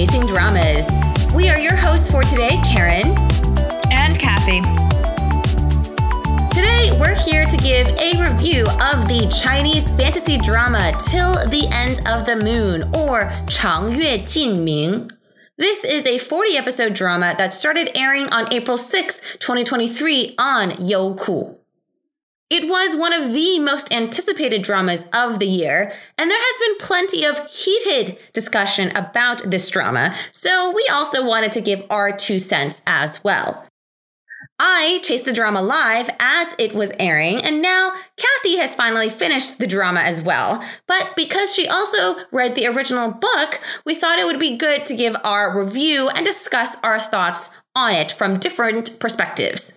Chasing Dramas. We are your hosts for today, Karen and Cathy. Today, we're here to give a review of the Chinese fantasy drama Till the End of the Moon, or 长月烬明. This is a 40 episode drama that started airing on April 6, 2023 on Youku. It was one of the most anticipated dramas of the year, and there has been plenty of heated discussion about this drama, so we also wanted to give our two cents as well. I chased the drama live as it was airing, and now Cathy has finally finished the drama as well. But because she also read the original book, we thought it would be good to give our review and discuss our thoughts on it from different perspectives.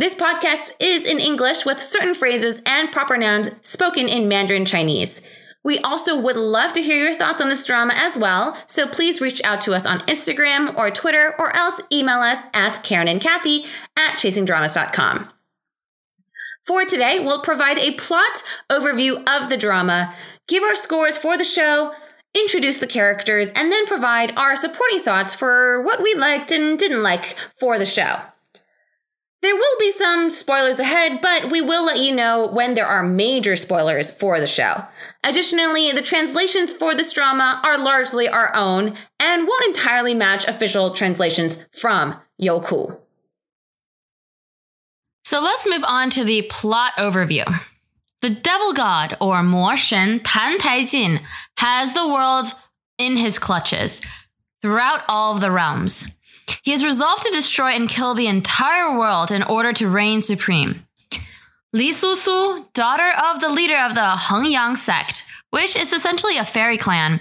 This podcast is in English with certain phrases and proper nouns spoken in Mandarin Chinese. We also would love to hear your thoughts on this drama as well, so please reach out to us on Instagram or Twitter or else email us at Karen and Cathy at chasingdramas.com. For today, we'll provide a plot overview of the drama, give our scores for the show, introduce the characters, and then provide our supporting thoughts for what we liked and didn't like for the show. There will be some spoilers ahead, but we will let you know when there are major spoilers for the show. Additionally, the translations for this drama are largely our own and won't entirely match official translations from Youku. So let's move on to the plot overview. The devil god, or Mo Shen Tan Taijin, has the world in his clutches throughout all of the realms. He is resolved to destroy and kill the entire world in order to reign supreme. Li Susu, daughter of the leader of the Hengyang sect, which is essentially a fairy clan,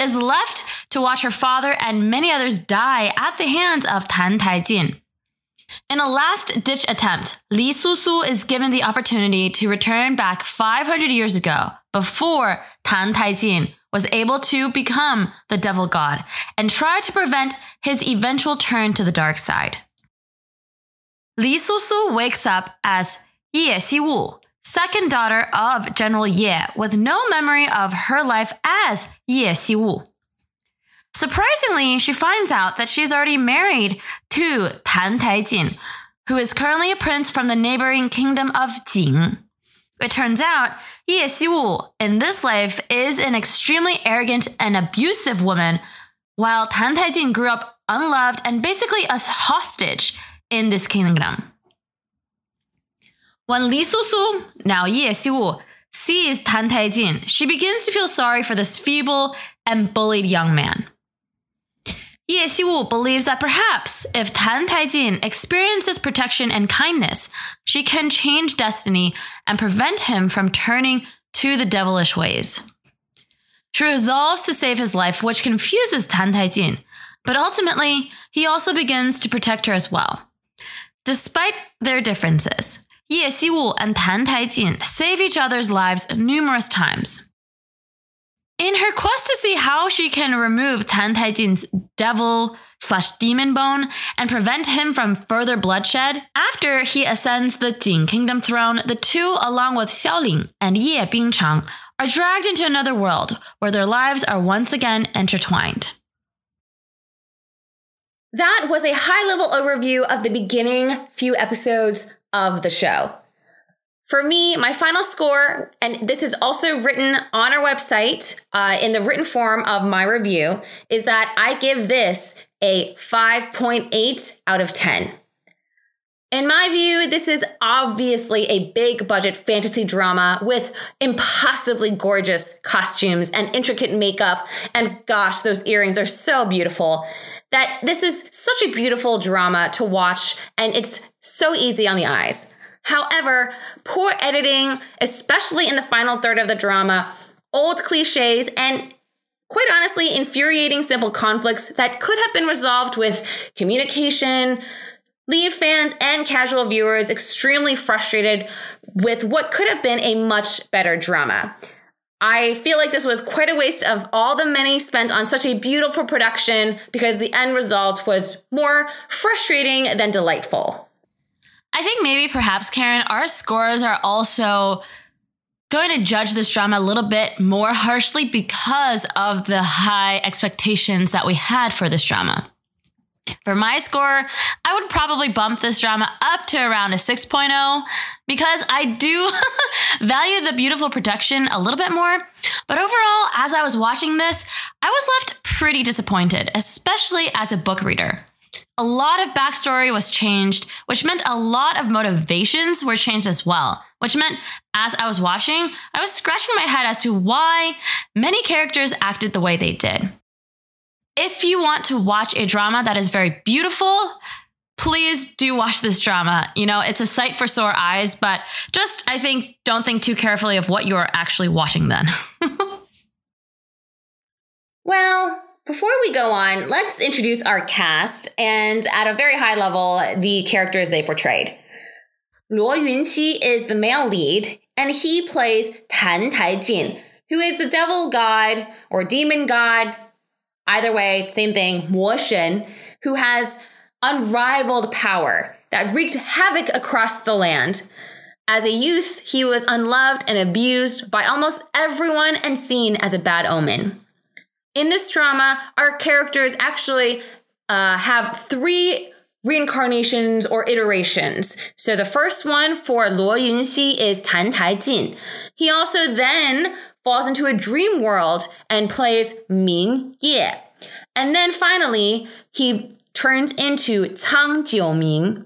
is left to watch her father and many others die at the hands of Tan Taijin. In a last ditch attempt, Li Susu is given the opportunity to return back 500 years ago, before Tan Taijin was able to become the devil god and try to prevent his eventual turn to the dark side. Li Susu wakes up as Ye Xiwu, second daughter of General Ye, with no memory of her life as Ye Xiwu. Surprisingly, she finds out that she's already married to Tan Taijin, who is currently a prince from the neighboring kingdom of Jing. It turns out Ye Xiwu in this life is an extremely arrogant and abusive woman, while Tan Taijin grew up unloved and basically a hostage in this kingdom. When Li Susu, now Ye Xiwu, sees Tan Taijin, she begins to feel sorry for this feeble and bullied young man. Ye Xiwu believes that perhaps if Tan Taijin experiences protection and kindness, she can change destiny and prevent him from turning to the devilish ways. She resolves to save his life, which confuses Tan Taijin, but ultimately, he also begins to protect her as well. Despite their differences, Ye Xiwu and Tan Taijin save each other's lives numerous times. In her quest to see how she can remove Tan Taijin's devil slash demon bone and prevent him from further bloodshed, after he ascends the Jing Kingdom throne, the two, along with Xiaoling and Ye Bingchang, are dragged into another world where their lives are once again intertwined. That was a high level overview of the beginning few episodes of the show. For me, my final score, and this is also written on our website uh, in the written form of my review, is that I give this a 5.8 out of 10. In my view, this is obviously a big budget fantasy drama with impossibly gorgeous costumes and intricate makeup. And gosh, those earrings are so beautiful. That this is such a beautiful drama to watch, and it's so easy on the eyes. However, poor editing, especially in the final third of the drama, old cliches, and quite honestly, infuriating simple conflicts that could have been resolved with communication, leave fans and casual viewers extremely frustrated with what could have been a much better drama. I feel like this was quite a waste of all the money spent on such a beautiful production because the end result was more frustrating than delightful. I think maybe perhaps, Karen, our scores are also going to judge this drama a little bit more harshly because of the high expectations that we had for this drama. For my score, I would probably bump this drama up to around a 6.0 because I do value the beautiful production a little bit more. But overall, as I was watching this, I was left pretty disappointed, especially as a book reader. A lot of backstory was changed, which meant a lot of motivations were changed as well, which meant as I was watching, I was scratching my head as to why many characters acted the way they did. If you want to watch a drama that is very beautiful, please do watch this drama. You know, it's a sight for sore eyes, but just, I think, don't think too carefully of what you're actually watching then. well, before we go on, let's introduce our cast and at a very high level, the characters they portrayed. Luo Yunxi is the male lead, and he plays Tan Taijin, who is the devil god or demon god. Either way, same thing, Mo Shen, who has unrivaled power that wreaked havoc across the land. As a youth, he was unloved and abused by almost everyone and seen as a bad omen. In this drama, our characters actually uh, have three reincarnations or iterations. So the first one for Luo Yunxi is Tan Taijin. He also then falls into a dream world and plays Ming Ye. And then finally, he turns into Cang Jiuming.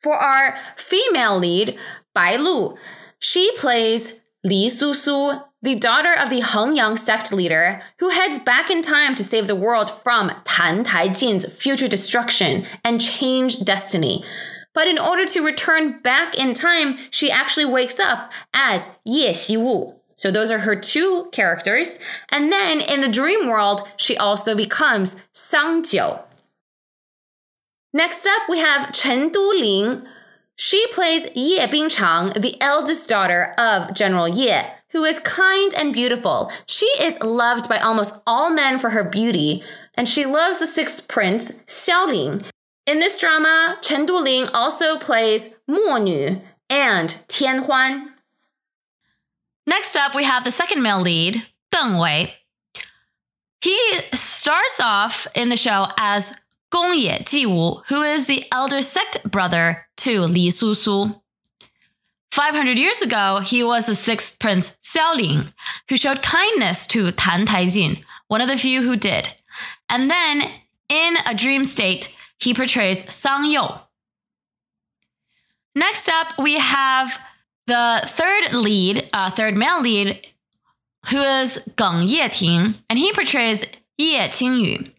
For our female lead, Bai Lu, she plays Li Su Su the daughter of the Hengyang sect leader, who heads back in time to save the world from Tan Taijin's future destruction and change destiny. But in order to return back in time, she actually wakes up as Ye Xiwu. So those are her two characters. And then in the dream world, she also becomes Sang Jiu. Next up, we have Chen Duling. She plays Ye Bingchang, the eldest daughter of General Ye who is kind and beautiful. She is loved by almost all men for her beauty, and she loves the sixth prince, Xiaoling. In this drama, Chen Duling also plays Mo Nu and Tian Huan. Next up, we have the second male lead, Deng Wei. He starts off in the show as Gong Ye Jiwu, who is the elder sect brother to Li Su Su. 500 years ago, he was the sixth prince Xiaoling, who showed kindness to Tan Taijin, one of the few who did. And then, in a dream state, he portrays Sang You. Next up, we have the third lead, uh, third male lead, who is Geng Yeting, and he portrays Ye Qingyu.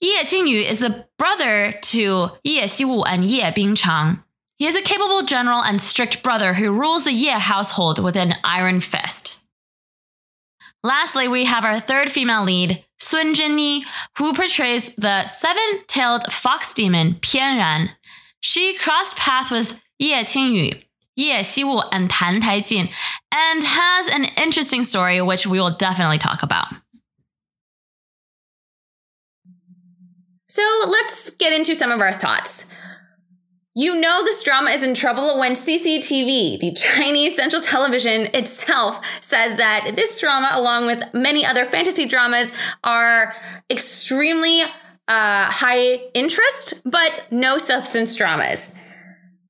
Ye Qingyu is the brother to Ye Xiwu and Ye Bingchang. He is a capable general and strict brother who rules the Ye household with an iron fist. Lastly, we have our third female lead, Sun Zhenni, who portrays the seven-tailed fox demon Pianran. She crossed paths with Ye Qingyu, Ye Xiwu, and Tan Taijin, and has an interesting story which we will definitely talk about. So let's get into some of our thoughts. You know this drama is in trouble when CCTV, the Chinese Central Television itself, says that this drama, along with many other fantasy dramas, are extremely uh, high interest, but no substance dramas.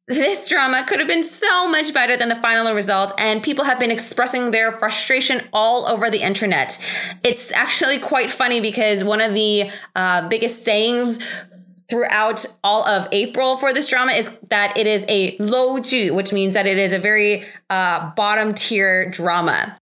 This drama could have been so much better than the final result, and people have been expressing their frustration all over the internet. It's actually quite funny because one of the uh, biggest sayings throughout all of April for this drama is that it is a low ju, which means that it is a very uh, bottom tier drama.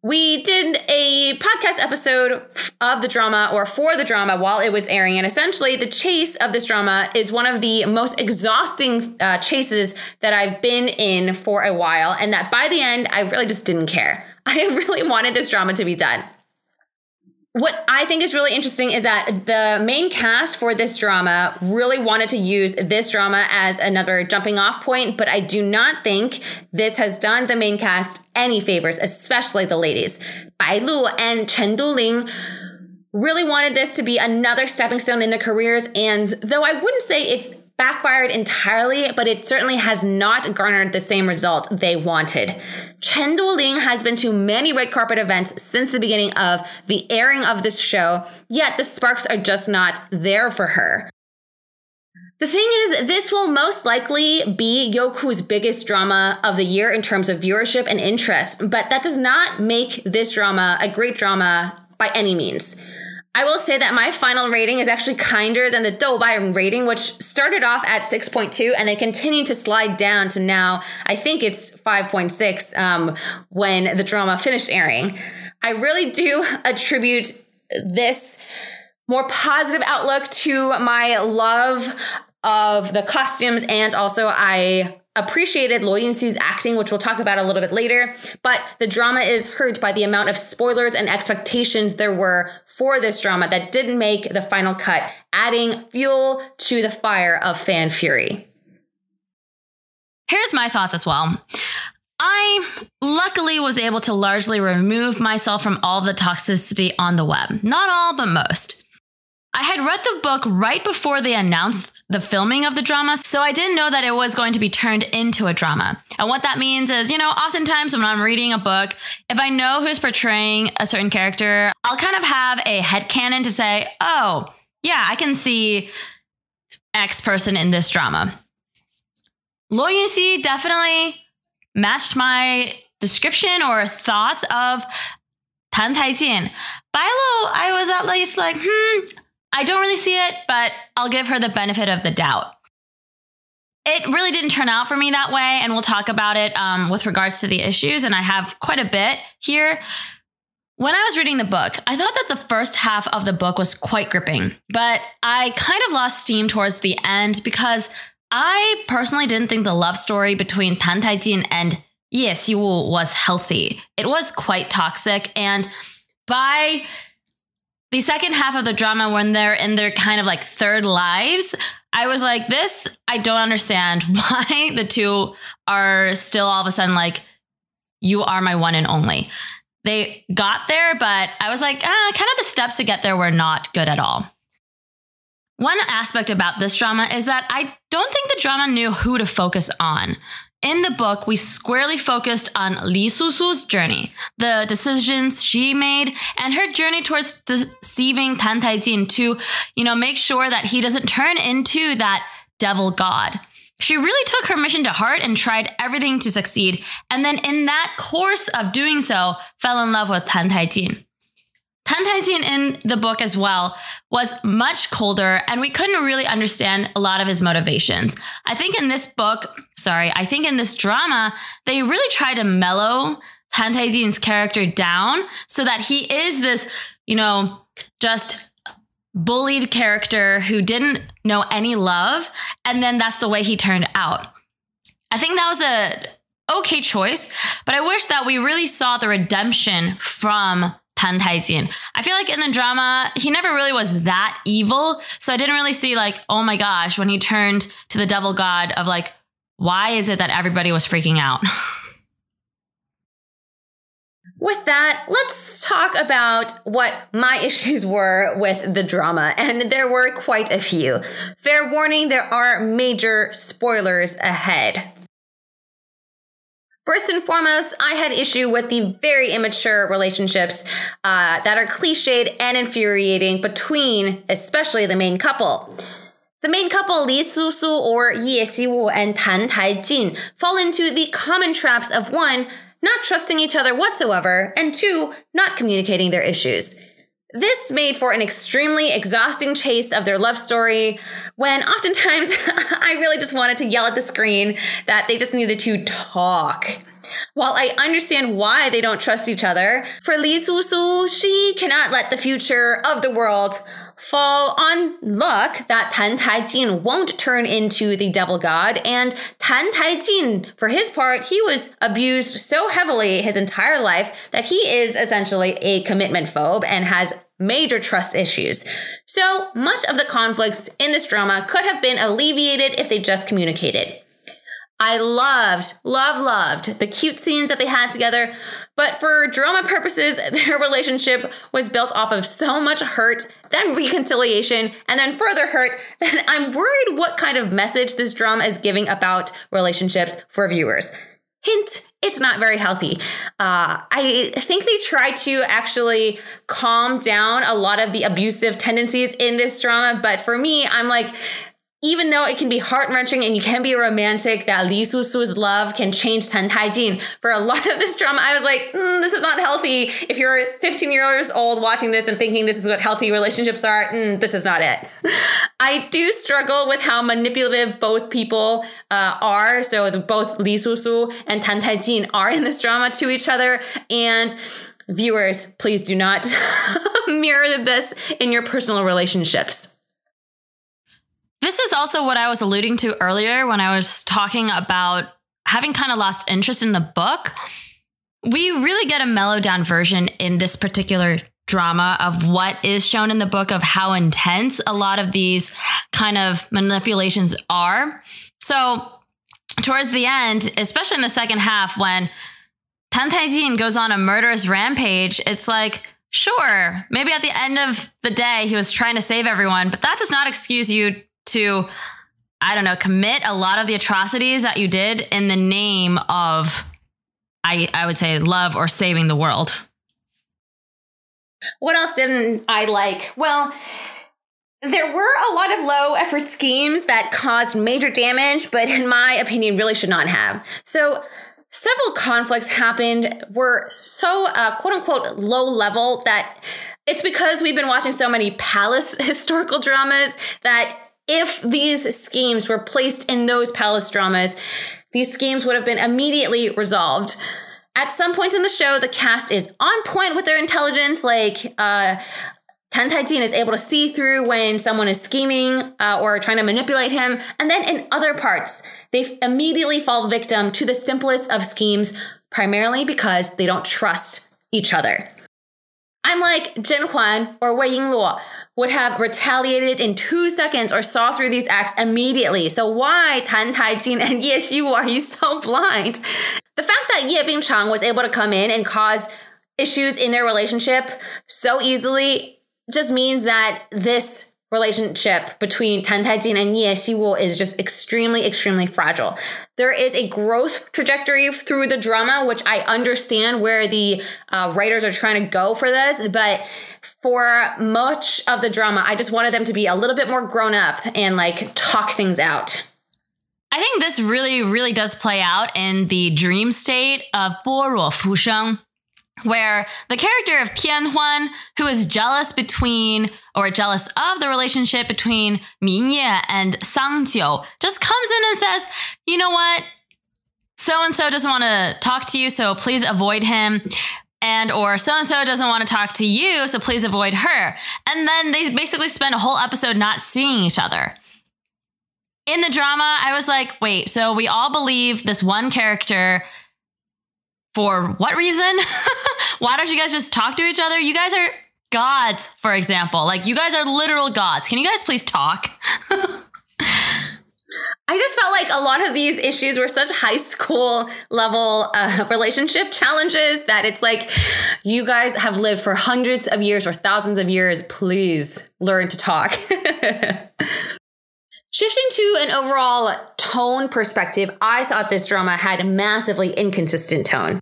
We did a podcast episode of the drama or for the drama while it was airing. And essentially, the chase of this drama is one of the most exhausting uh, chases that I've been in for a while. And that by the end, I really just didn't care. I really wanted this drama to be done what I think is really interesting is that the main cast for this drama really wanted to use this drama as another jumping off point, but I do not think this has done the main cast any favors, especially the ladies. Bai Lu and Chen Duling really wanted this to be another stepping stone in their careers, and though I wouldn't say it's backfired entirely, but it certainly has not garnered the same result they wanted. Chen Duling has been to many red carpet events since the beginning of the airing of this show, yet the sparks are just not there for her. The thing is, this will most likely be Youku's biggest drama of the year in terms of viewership and interest, but that does not make this drama a great drama by any means. I will say that my final rating is actually kinder than the Douban rating, which started off at 6.2 and it continued to slide down to now, I think it's 5.6 um, when the drama finished airing. I really do attribute this more positive outlook to my love of the costumes and also I appreciated Luo Yunxi's acting, which we'll talk about a little bit later, but the drama is hurt by the amount of spoilers and expectations there were for this drama that didn't make the final cut, adding fuel to the fire of fan fury. Here's my thoughts as well. I luckily was able to largely remove myself from all the toxicity on the web. Not all, but most. I had read the book right before they announced the filming of the drama, so I didn't know that it was going to be turned into a drama. And what that means is, you know, oftentimes when I'm reading a book, if I know who's portraying a certain character, I'll kind of have a head canon to say, oh, yeah, I can see X person in this drama. Luo definitely matched my description or thoughts of Tan Taijin. Bailu, I was at least like, hmm, I don't really see it, but I'll give her the benefit of the doubt. It really didn't turn out for me that way, and we'll talk about it um, with regards to the issues, and I have quite a bit here. When I was reading the book, I thought that the first half of the book was quite gripping, but I kind of lost steam towards the end because I personally didn't think the love story between Tan Taijin and Ye Xiwu was healthy. It was quite toxic, and by the second half of the drama when they're in their kind of like third lives i was like this i don't understand why the two are still all of a sudden like you are my one and only. They got there but i was like ah, kind of the steps to get there were not good at all. One aspect about this drama is that i don't think the drama knew who to focus on in the book, we squarely focused on Li Susu's journey, the decisions she made, and her journey towards deceiving Tan Taijin to, you know, make sure that he doesn't turn into that devil god. She really took her mission to heart and tried everything to succeed, and then in that course of doing so, fell in love with Tan Taijin. Tan Taijin in the book as well was much colder, and we couldn't really understand a lot of his motivations. I think in this book, sorry, I think in this drama, they really try to mellow Tan Taijin's character down so that he is this, you know, just bullied character who didn't know any love, and then that's the way he turned out. I think that was a okay choice, but I wish that we really saw the redemption from Tan. I feel like in the drama, he never really was that evil. So I didn't really see like, oh my gosh, when he turned to the devil god of like, why is it that everybody was freaking out? With that, let's talk about what my issues were with the drama, and there were quite a few. Fair warning, there are major spoilers ahead. First and foremost, I had issue with the very immature relationships uh, that are cliched and infuriating between, especially the main couple. The main couple, Li Susu or Ye Xiwu and Tan Taijin, fall into the common traps of one, not trusting each other whatsoever, and two, not communicating their issues. This made for an extremely exhausting chase of their love story when oftentimes I really just wanted to yell at the screen that they just needed to talk. While I understand why they don't trust each other, for Li Susu, she cannot let the future of the world fall on luck that Tan Taijin won't turn into the devil god. And Tan Taijin, for his part, he was abused so heavily his entire life that he is essentially a commitment phobe and has major trust issues. So much of the conflicts in this drama could have been alleviated if they just communicated. I loved, love, loved the cute scenes that they had together, but for drama purposes, their relationship was built off of so much hurt then reconciliation, and then further hurt, then I'm worried what kind of message this drama is giving about relationships for viewers. Hint, it's not very healthy. Uh, I think they try to actually calm down a lot of the abusive tendencies in this drama, but for me, I'm like, even though it can be heart wrenching and you can be romantic, that Li Susu's love can change Tan Taijin. For a lot of this drama, I was like, mm, this is not healthy. If you're 15 years old watching this and thinking this is what healthy relationships are, mm, this is not it. I do struggle with how manipulative both people uh, are. So both Li Susu and Tan Taijin are in this drama to each other. And viewers, please do not mirror this in your personal relationships. This is also what I was alluding to earlier when I was talking about having kind of lost interest in the book. We really get a mellowed down version in this particular drama of what is shown in the book of how intense a lot of these kind of manipulations are. So, towards the end, especially in the second half, when Tan Taijin goes on a murderous rampage, it's like, sure, maybe at the end of the day, he was trying to save everyone, but that does not excuse you to, I don't know, commit a lot of the atrocities that you did in the name of, I, I would say, love or saving the world. What else didn't I like? Well, there were a lot of low effort schemes that caused major damage, but in my opinion, really should not have. So, several conflicts happened were so uh, quote unquote low level that it's because we've been watching so many palace historical dramas that if these schemes were placed in those palace dramas, these schemes would have been immediately resolved. At some points in the show, the cast is on point with their intelligence, like uh, Tan Taijin is able to see through when someone is scheming uh, or trying to manipulate him. And then in other parts, they immediately fall victim to the simplest of schemes, primarily because they don't trust each other. I'm like Zhen Huan or Wei Yingluo would have retaliated in two seconds or saw through these acts immediately. So why Tan Taijin and Ye Xiwu are you so blind? The fact that Ye Bingchang was able to come in and cause issues in their relationship so easily just means that this relationship between Tan Taijin and Ye Xiwu is just extremely, extremely fragile. There is a growth trajectory through the drama, which I understand where the uh, writers are trying to go for this, but for much of the drama, I just wanted them to be a little bit more grown up and like talk things out. I think this really, really does play out in the dream state of Boruo Fusheng, where the character of Tian Huan, who is jealous between or jealous of the relationship between Minye and Sang Jiu, just comes in and says, you know what? So and so doesn't want to talk to you, so please avoid him and or so and so doesn't want to talk to you, so please avoid her. And then they basically spend a whole episode not seeing each other. In the drama, I was like, wait, so we all believe this one character for what reason? Why don't you guys just talk to each other? You guys are gods, for example. Like, you guys are literal gods. Can you guys please talk? I just felt like a lot of these issues were such high school level uh, relationship challenges that it's like, you guys have lived for hundreds of years or thousands of years. Please learn to talk. Shifting to an overall tone perspective, I thought this drama had a massively inconsistent tone.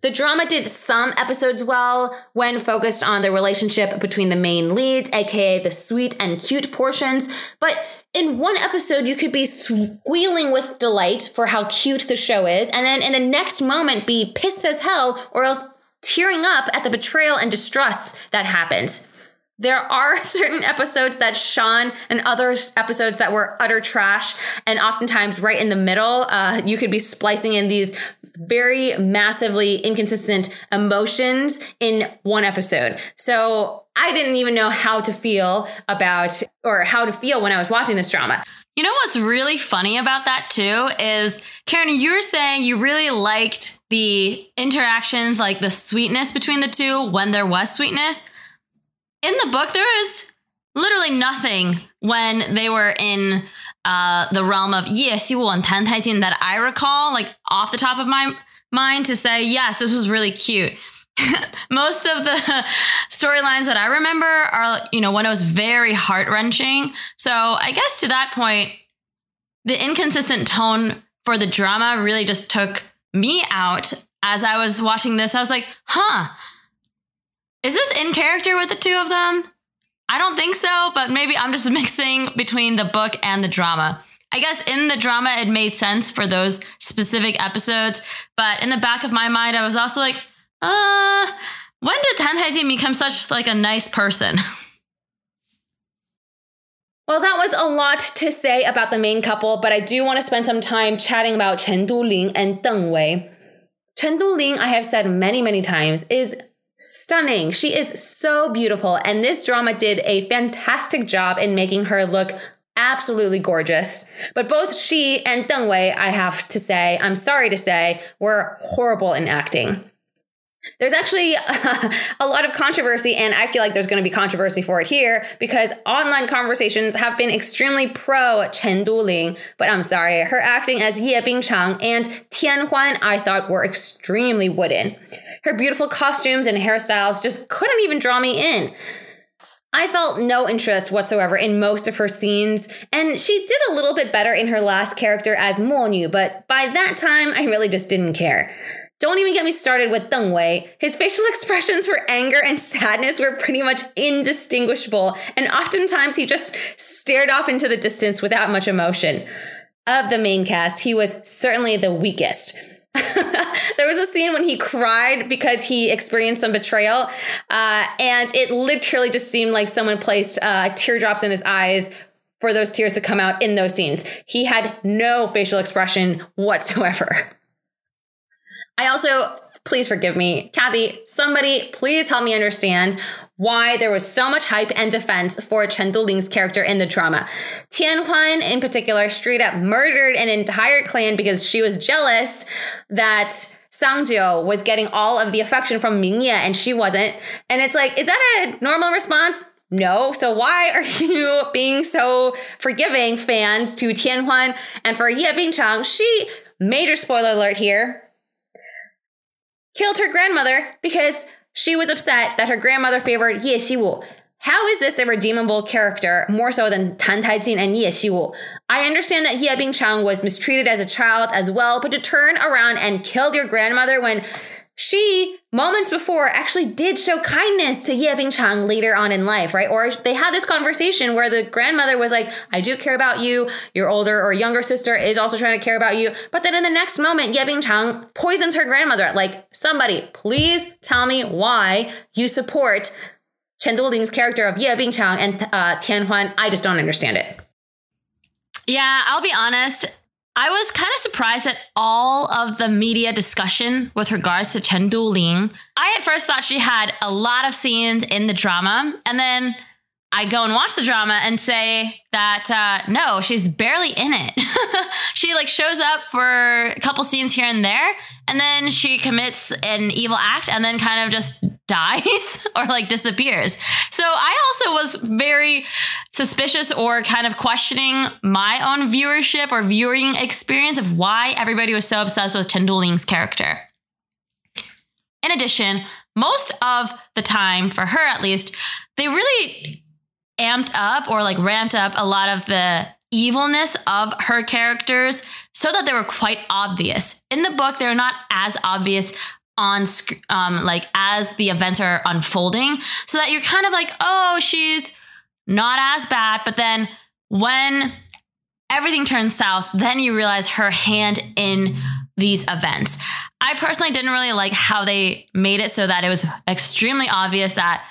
The drama did some episodes well when focused on the relationship between the main leads, aka the sweet and cute portions, but in one episode, you could be squealing with delight for how cute the show is, and then in the next moment be pissed as hell or else tearing up at the betrayal and distrust that happens. There are certain episodes that shone and other episodes that were utter trash. And oftentimes, right in the middle, uh, you could be splicing in these very massively inconsistent emotions in one episode. So I didn't even know how to feel about or how to feel when I was watching this drama. You know what's really funny about that too is Karen, you were saying you really liked the interactions, like the sweetness between the two when there was sweetness. In the book, there is literally nothing when they were in uh, the realm of Ye Xiwu and Tan Taijin that I recall, like off the top of my mind, to say, yes, this was really cute. most of the storylines that I remember are, you know, when it was very heart wrenching. So I guess to that point, the inconsistent tone for the drama really just took me out as I was watching this. I was like, huh, is this in character with the two of them? I don't think so, but maybe I'm just mixing between the book and the drama. I guess in the drama, it made sense for those specific episodes, but in the back of my mind, I was also like, uh, when did Tan Taijin become such like a nice person? Well, that was a lot to say about the main couple, but I do want to spend some time chatting about Chen Duling and Deng Wei. Chen Duling, I have said many, many times, is stunning. She is so beautiful, and this drama did a fantastic job in making her look absolutely gorgeous. But both she and Deng Wei, I have to say, I'm sorry to say, were horrible in acting. There's actually a lot of controversy, and I feel like there's going to be controversy for it here because online conversations have been extremely pro Chen Duling. But I'm sorry, her acting as Ye Bingchang and Tian Huan I thought were extremely wooden. Her beautiful costumes and hairstyles just couldn't even draw me in. I felt no interest whatsoever in most of her scenes, and she did a little bit better in her last character as Mo Nu, but by that time, I really just didn't care. Don't even get me started with Deng Wei. His facial expressions for anger and sadness were pretty much indistinguishable, and oftentimes he just stared off into the distance without much emotion. Of the main cast, he was certainly the weakest. there was a scene when he cried because he experienced some betrayal, uh, and it literally just seemed like someone placed uh, teardrops in his eyes for those tears to come out in those scenes. He had no facial expression whatsoever. I also, please forgive me, Cathy, somebody please help me understand why there was so much hype and defense for Chen Duling's character in the drama. Tian Huan, in particular, straight up murdered an entire clan because she was jealous that Sang Jiu was getting all of the affection from Ming Ye and she wasn't. And it's like, is that a normal response? No. So why are you being so forgiving fans to Tian Huan and for Ye Bingchang? She, major spoiler alert here, killed her grandmother because she was upset that her grandmother favored Ye Xiwu. How is this a redeemable character more so than Tan Taijin and Ye Xiwu? I understand that Ye Bingchang was mistreated as a child as well, but to turn around and kill your grandmother when she moments before actually did show kindness to Ye Bingchang later on in life, right? Or they had this conversation where the grandmother was like, I do care about you. Your older or younger sister is also trying to care about you. But then in the next moment, Ye Bingchang poisons her grandmother. Like, somebody, please tell me why you support Chen Duling's character of Ye Bingchang and uh, Tian Huan. I just don't understand it. Yeah, I'll be honest. I was kind of surprised at all of the media discussion with regards to Chen Duling. I at first thought she had a lot of scenes in the drama, and then I go and watch the drama and say that uh, no, she's barely in it. she like shows up for a couple scenes here and there, and then she commits an evil act and then kind of just dies or like disappears. So I also was very suspicious or kind of questioning my own viewership or viewing experience of why everybody was so obsessed with Chen Duling's character. In addition, most of the time, for her at least, they really amped up or like ramped up a lot of the evilness of her characters so that they were quite obvious. In the book, they're not as obvious on um like as the events are unfolding so that you're kind of like, "Oh, she's not as bad." But then when everything turns south, then you realize her hand in these events. I personally didn't really like how they made it so that it was extremely obvious that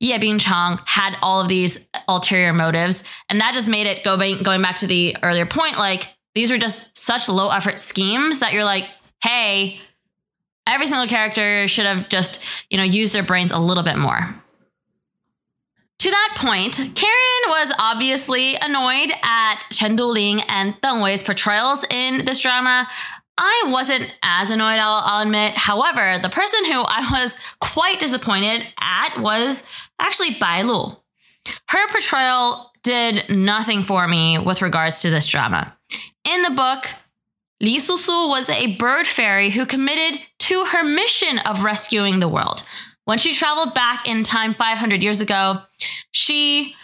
Ye Bingchang had all of these ulterior motives. And that just made it go going back to the earlier point, like these were just such low effort schemes that you're like, hey, every single character should have just, you know, used their brains a little bit more. To that point, Karen was obviously annoyed at Chen Duling and Deng Wei's portrayals in this drama, I wasn't as annoyed, I'll, I'll, admit. However, the person who I was quite disappointed at was actually Bai Lu. Her portrayal did nothing for me with regards to this drama. In the book, Li Susu was a bird fairy who committed to her mission of rescuing the world. When she traveled back in time 500 years ago, she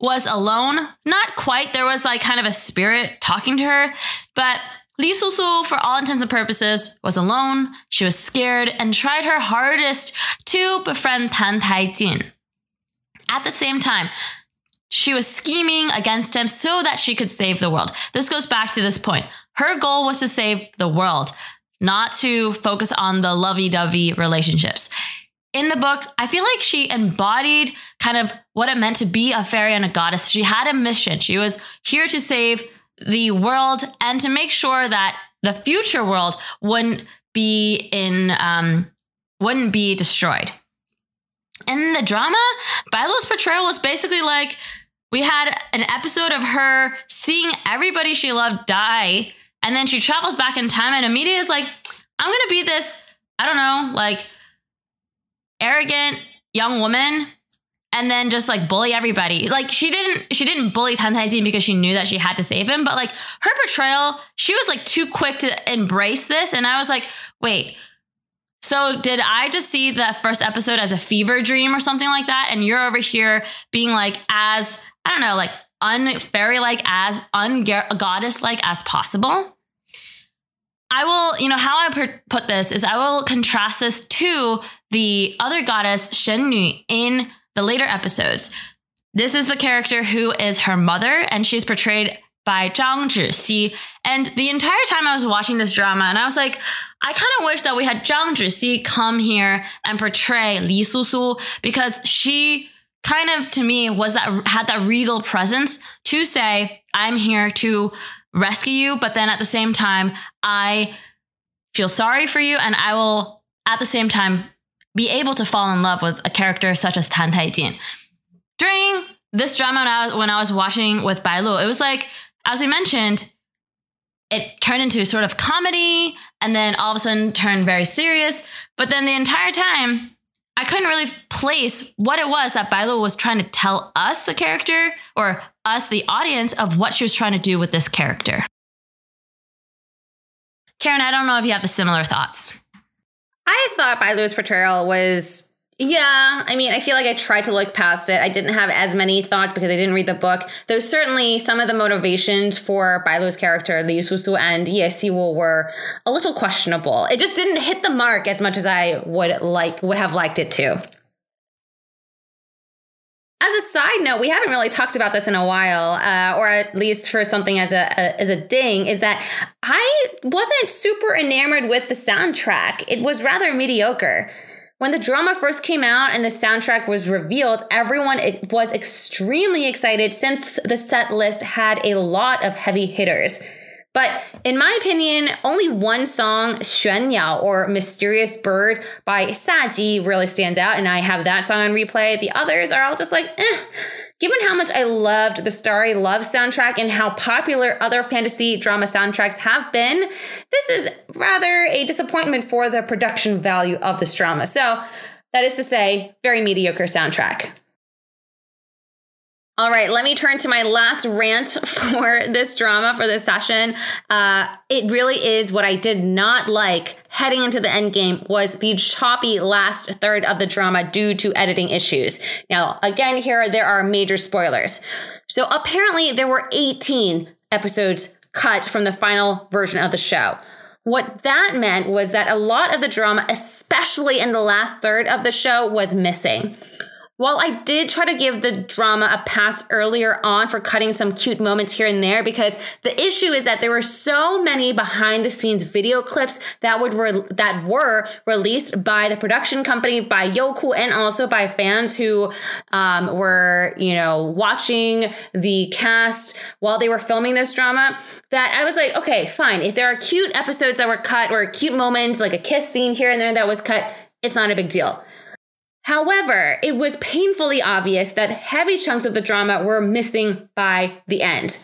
was alone. Not quite. There was like kind of a spirit talking to her, but Li Susu, for all intents and purposes, was alone. She was scared and tried her hardest to befriend Tan Taijin. At the same time, she was scheming against him so that she could save the world. This goes back to this point. Her goal was to save the world, not to focus on the lovey dovey relationships. In the book, I feel like she embodied kind of what it meant to be a fairy and a goddess. She had a mission. She was here to save the world and to make sure that the future world wouldn't be in um, wouldn't be destroyed. In the drama, Bailu's portrayal was basically like we had an episode of her seeing everybody she loved die, and then she travels back in time, and Emilia is like, I'm gonna be this, I don't know, like arrogant young woman and then just like bully everybody. Like she didn't she didn't bully Tan Taijin because she knew that she had to save him, but like her portrayal, she was like too quick to embrace this and I was like, "Wait. So did I just see the first episode as a fever dream or something like that and you're over here being like as I don't know, like unfairy like as un goddess like as possible?" I will, you know, how I put this is I will contrast this to the other goddess Shen Nu in the later episodes. This is the character who is her mother, and she's portrayed by Zhang Zhixi. And the entire time I was watching this drama, and I was like, I kind of wish that we had Zhang Zhixi come here and portray Li Susu because she kind of to me was that had that regal presence to say, I'm here to rescue you, but then at the same time, I feel sorry for you and I will at the same time be able to fall in love with a character such as Tan Taijin. During this drama, when I, was, when I was watching with Bailu, it was like, as we mentioned, it turned into sort of comedy and then all of a sudden turned very serious. But then the entire time, I couldn't really place what it was that Bailu was trying to tell us, the character, or us, the audience, of what she was trying to do with this character. Karen, I don't know if you have the similar thoughts. I thought Bailu's portrayal was yeah, I mean, I feel like I tried to look past it. I didn't have as many thoughts because I didn't read the book. Though certainly some of the motivations for Bailu's character, Li Susu and Ye Xiwu, were a little questionable. It just didn't hit the mark as much as I would like would have liked it to. As a side note, we haven't really talked about this in a while, uh, or at least for something as a, a, as a ding, is that I wasn't super enamored with the soundtrack. It was rather mediocre. When the drama first came out and the soundtrack was revealed, everyone was extremely excited since the set list had a lot of heavy hitters. But in my opinion, only one song, Xuan Yao or Mysterious Bird by Saji, really stands out, and I have that song on replay. The others are all just like, eh. Given how much I loved the Starry Love soundtrack and how popular other fantasy drama soundtracks have been, this is rather a disappointment for the production value of this drama. So, that is to say, very mediocre soundtrack. All right, let me turn to my last rant for this drama, for this session. Uh, it really is what I did not like heading into the end game was the choppy last third of the drama due to editing issues. Now, again, here there are major spoilers. So apparently there were 18 episodes cut from the final version of the show. What that meant was that a lot of the drama, especially in the last third of the show, was missing. While I did try to give the drama a pass earlier on for cutting some cute moments here and there, because the issue is that there were so many behind the scenes video clips that would re- that were released by the production company, by Youku, and also by fans who um, were you know watching the cast while they were filming this drama. That I was like, okay, fine. If there are cute episodes that were cut or cute moments like a kiss scene here and there that was cut, it's not a big deal. However, it was painfully obvious that heavy chunks of the drama were missing by the end.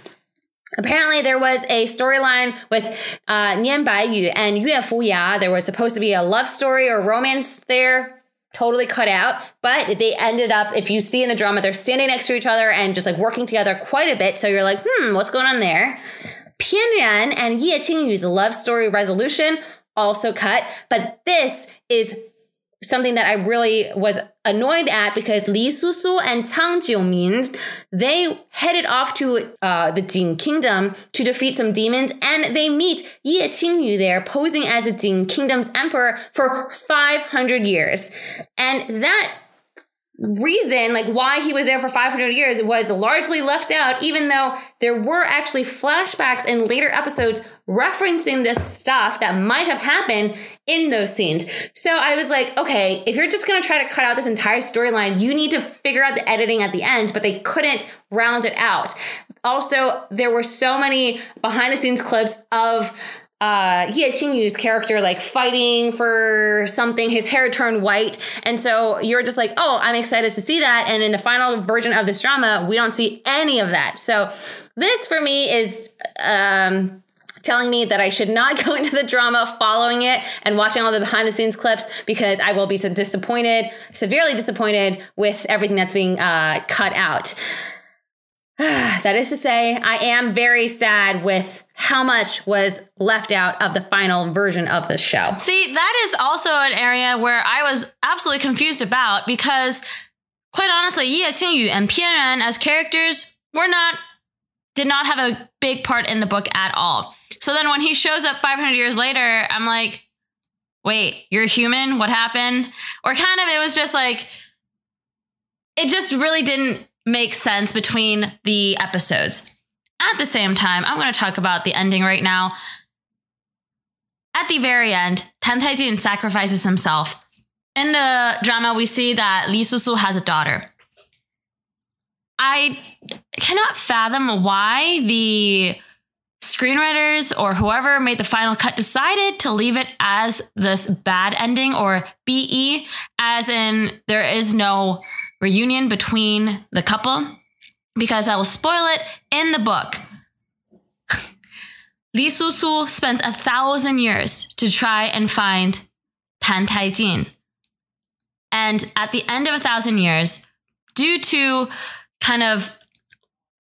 Apparently, there was a storyline with uh, Nian Baiyu and Yue Fuya. There was supposed to be a love story or romance there, totally cut out. But they ended up, if you see in the drama, they're standing next to each other and just like working together quite a bit. So you're like, hmm, what's going on there? Pian Ran and Ye Qingyu's love story resolution also cut, but this is something that I really was annoyed at because Li Susu and Cang Jiuming, they headed off to uh, the Jing Kingdom to defeat some demons, and they meet Ye Qingyu there, posing as the Jing Kingdom's emperor for 500 years. And that reason, like why he was there for 500 years, was largely left out, even though there were actually flashbacks in later episodes referencing this stuff that might have happened in those scenes. So I was like, okay, if you're just gonna try to cut out this entire storyline, you need to figure out the editing at the end, but they couldn't round it out. Also, there were so many behind the scenes clips of uh Ye Qingyu's character like fighting for something, his hair turned white. And so you're just like, oh, I'm excited to see that. And in the final version of this drama, we don't see any of that. So this for me is um telling me that I should not go into the drama following it and watching all the behind the scenes clips because I will be so disappointed, severely disappointed with everything that's being uh, cut out. that is to say, I am very sad with how much was left out of the final version of the show. See, that is also an area where I was absolutely confused about because, quite honestly, Ye Qingyu and Pian Ran as characters were not, did not have a big part in the book at all. So then when he shows up 500 years later, I'm like, wait, you're human? What happened? Or kind of, it was just like, it just really didn't make sense between the episodes. At the same time, I'm going to talk about the ending right now. At the very end, Tan Taijin sacrifices himself. In the drama, we see that Li Susu has a daughter. I cannot fathom why the screenwriters or whoever made the final cut decided to leave it as this bad ending or BE, as in there is no reunion between the couple, because I will spoil it in the book. Li Susu spends a thousand years to try and find Tan Taijin. And at the end of a thousand years, due to kind of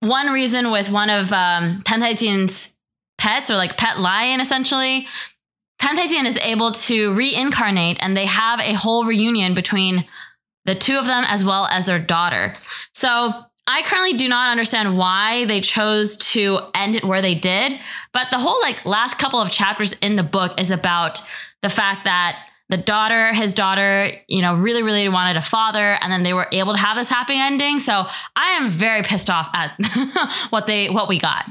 one reason with one of um, Tan Taijin's pets or like pet lion essentially, Tan Taijin is able to reincarnate and they have a whole reunion between the two of them as well as their daughter. So I currently do not understand why they chose to end it where they did, but the whole like last couple of chapters in the book is about the fact that the daughter, his daughter, you know, really, really wanted a father, and then they were able to have this happy ending. So I am very pissed off at what they what we got.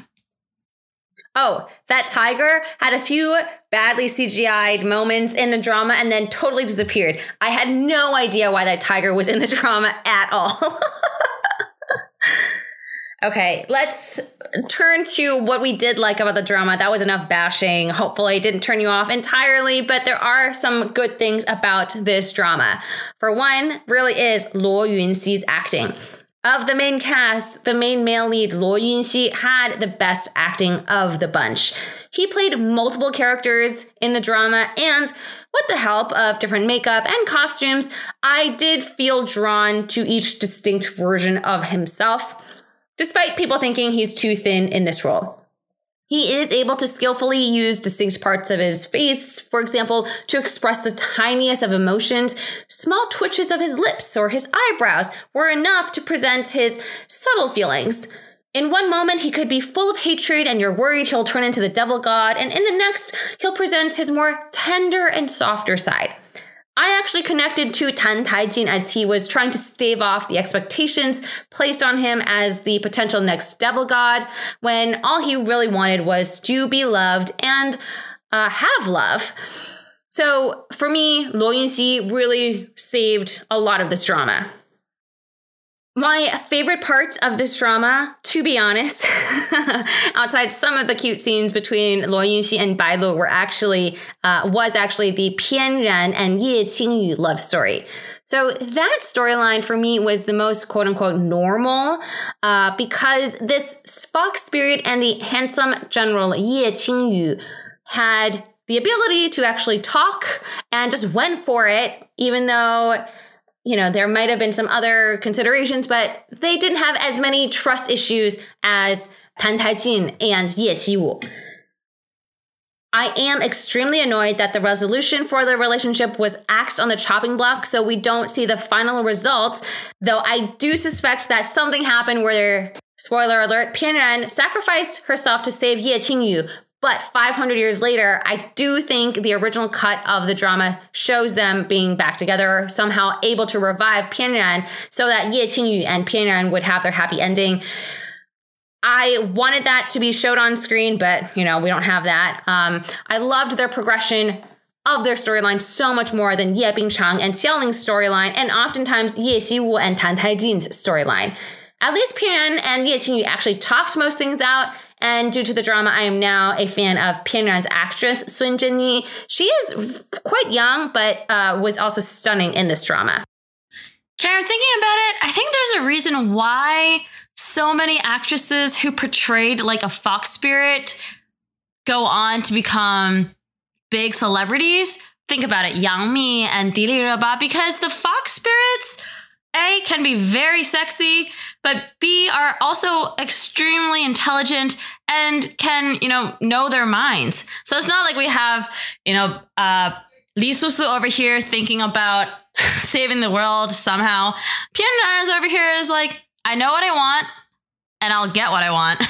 Oh, that tiger had a few badly CGI'd moments in the drama and then totally disappeared. I had no idea why that tiger was in the drama at all. okay, let's turn to what we did like about the drama. That was enough bashing. Hopefully, it didn't turn you off entirely, but there are some good things about this drama. For one, really is Luo Yunxi's acting. Of the main cast, the main male lead, Luo Yunxi, had the best acting of the bunch. He played multiple characters in the drama, and with the help of different makeup and costumes, I did feel drawn to each distinct version of himself, despite people thinking he's too thin in this role. He is able to skillfully use distinct parts of his face, for example, to express the tiniest of emotions. Small twitches of his lips or his eyebrows were enough to present his subtle feelings. In one moment, he could be full of hatred and you're worried he'll turn into the devil god, and in the next, he'll present his more tender and softer side. I actually connected to Tan Taijin as he was trying to stave off the expectations placed on him as the potential next devil god, when all he really wanted was to be loved and uh, have love. So for me, Luo Yunxi really saved a lot of this drama. My favorite parts of this drama, to be honest, outside some of the cute scenes between Luo Yunxi and Bai Lu, were actually uh, was actually the Pian Ran and Ye Qingyu love story. So that storyline for me was the most quote unquote normal uh, because this fox spirit and the handsome general Ye Qingyu had the ability to actually talk and just went for it, even though you know, there might have been some other considerations, but they didn't have as many trust issues as Tan Taijin and Ye Xiwu. I am extremely annoyed that the resolution for the relationship was axed on the chopping block, so we don't see the final results. Though I do suspect that something happened where, spoiler alert, Pianran sacrificed herself to save Ye Qingyu. But 500 years later, I do think the original cut of the drama shows them being back together, somehow able to revive Pianran so that Ye Qingyu and Pianran would have their happy ending. I wanted that to be showed on screen, but you know, we don't have that. Um, I loved their progression of their storyline so much more than Ye Bingchang and Xiao Lin's storyline, and oftentimes Ye Xiwu and Tan Taijin's storyline. At least Pian and Ye Qingyu actually talked most things out, and due to the drama, I am now a fan of Pianran's actress, Sun Zhenni. She is quite young, but uh, was also stunning in this drama. Karen, thinking about it, I think there's a reason why so many actresses who portrayed like a fox spirit go on to become big celebrities. Think about it, Yang Mi and Dili Reba, because the fox spirits, A, can be very sexy, but B, are also extremely intelligent and can, you know, know their minds. So it's not like we have, you know, uh, Li Susu over here thinking about saving the world somehow. Pian is over here is like, I know what I want and I'll get what I want.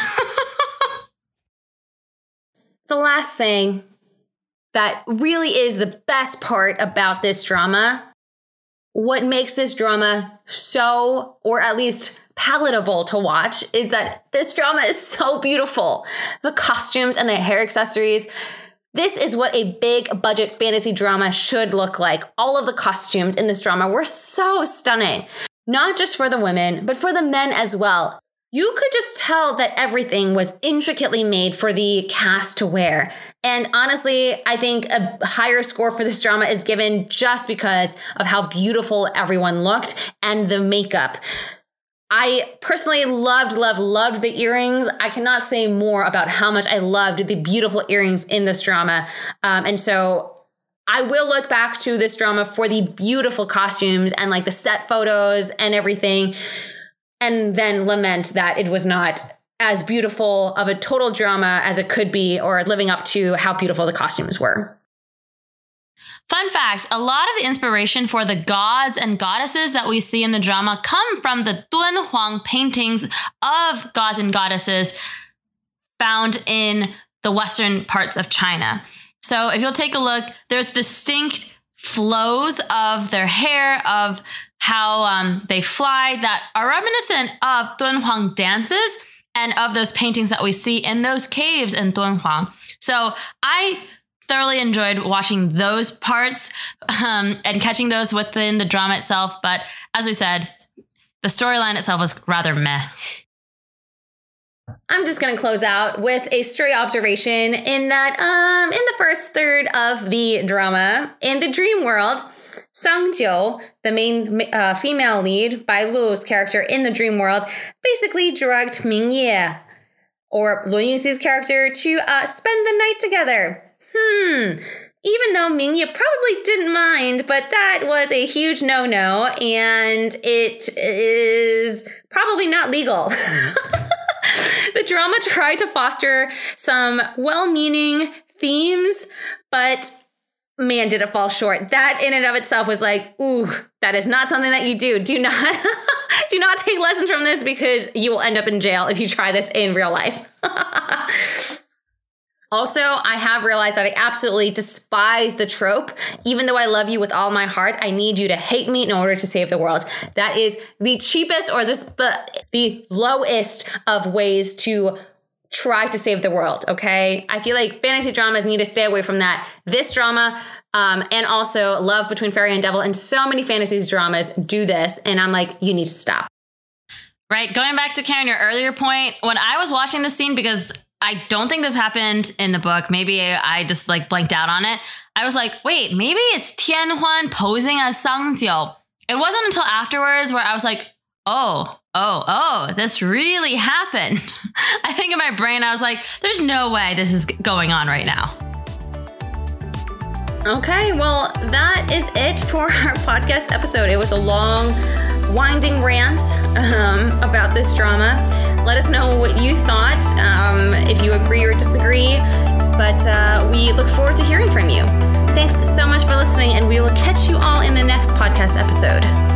the last thing that really is the best part about this drama, what makes this drama so, or at least palatable to watch, is that this drama is so beautiful. The costumes and the hair accessories. This is what a big budget fantasy drama should look like. All of the costumes in this drama were so stunning not just for the women, but for the men as well. You could just tell that everything was intricately made for the cast to wear. And honestly, I think a higher score for this drama is given just because of how beautiful everyone looked and the makeup. I personally loved, loved, loved the earrings. I cannot say more about how much I loved the beautiful earrings in this drama. Um, and so I will look back to this drama for the beautiful costumes and like the set photos and everything, and then lament that it was not as beautiful of a total drama as it could be or living up to how beautiful the costumes were. Fun fact a lot of the inspiration for the gods and goddesses that we see in the drama come from the Dunhuang paintings of gods and goddesses found in the western parts of China. So if you'll take a look, there's distinct flows of their hair, of how um, they fly that are reminiscent of Dunhuang dances and of those paintings that we see in those caves in Dunhuang. So I thoroughly enjoyed watching those parts um, and catching those within the drama itself. But as we said, the storyline itself was rather meh. I'm just going to close out with a stray observation in that um in the first third of the drama in the dream world Sang Jiu, the main uh, female lead Bai Lu's character in the dream world, basically drugged Ming Ye, or Luo Yunxi's character, to uh, spend the night together. Hmm. Even though Ming Ye probably didn't mind, but that was a huge no no, and it is probably not legal. the drama tried to foster some well meaning themes, but man, did it fall short. That in and of itself was like, ooh, that is not something that you do. Do not do not take lessons from this because you will end up in jail if you try this in real life. Also, I have realized that I absolutely despise the trope. Even though I love you with all my heart, I need you to hate me in order to save the world. That is the cheapest or just the the lowest of ways to try to save the world, okay? I feel like fantasy dramas need to stay away from that. This drama um, and also Love Between Fairy and Devil and so many fantasy dramas do this and I'm like you need to stop. Right, going back to Karen your earlier point, when I was watching this scene because I don't think this happened in the book. Maybe I just like blanked out on it. I was like, wait, maybe it's Tian Huan posing as Sang Jiu. It wasn't until afterwards where I was like, oh, oh, oh, this really happened. I think in my brain, I was like, there's no way this is going on right now. Okay, well, that is it for our podcast episode. It was a long, winding rant um, about this drama. Let us know what you thought. Um, if you agree or disagree, but uh, we look forward to hearing from you. Thanks so much for listening, and we will catch you all in the next podcast episode.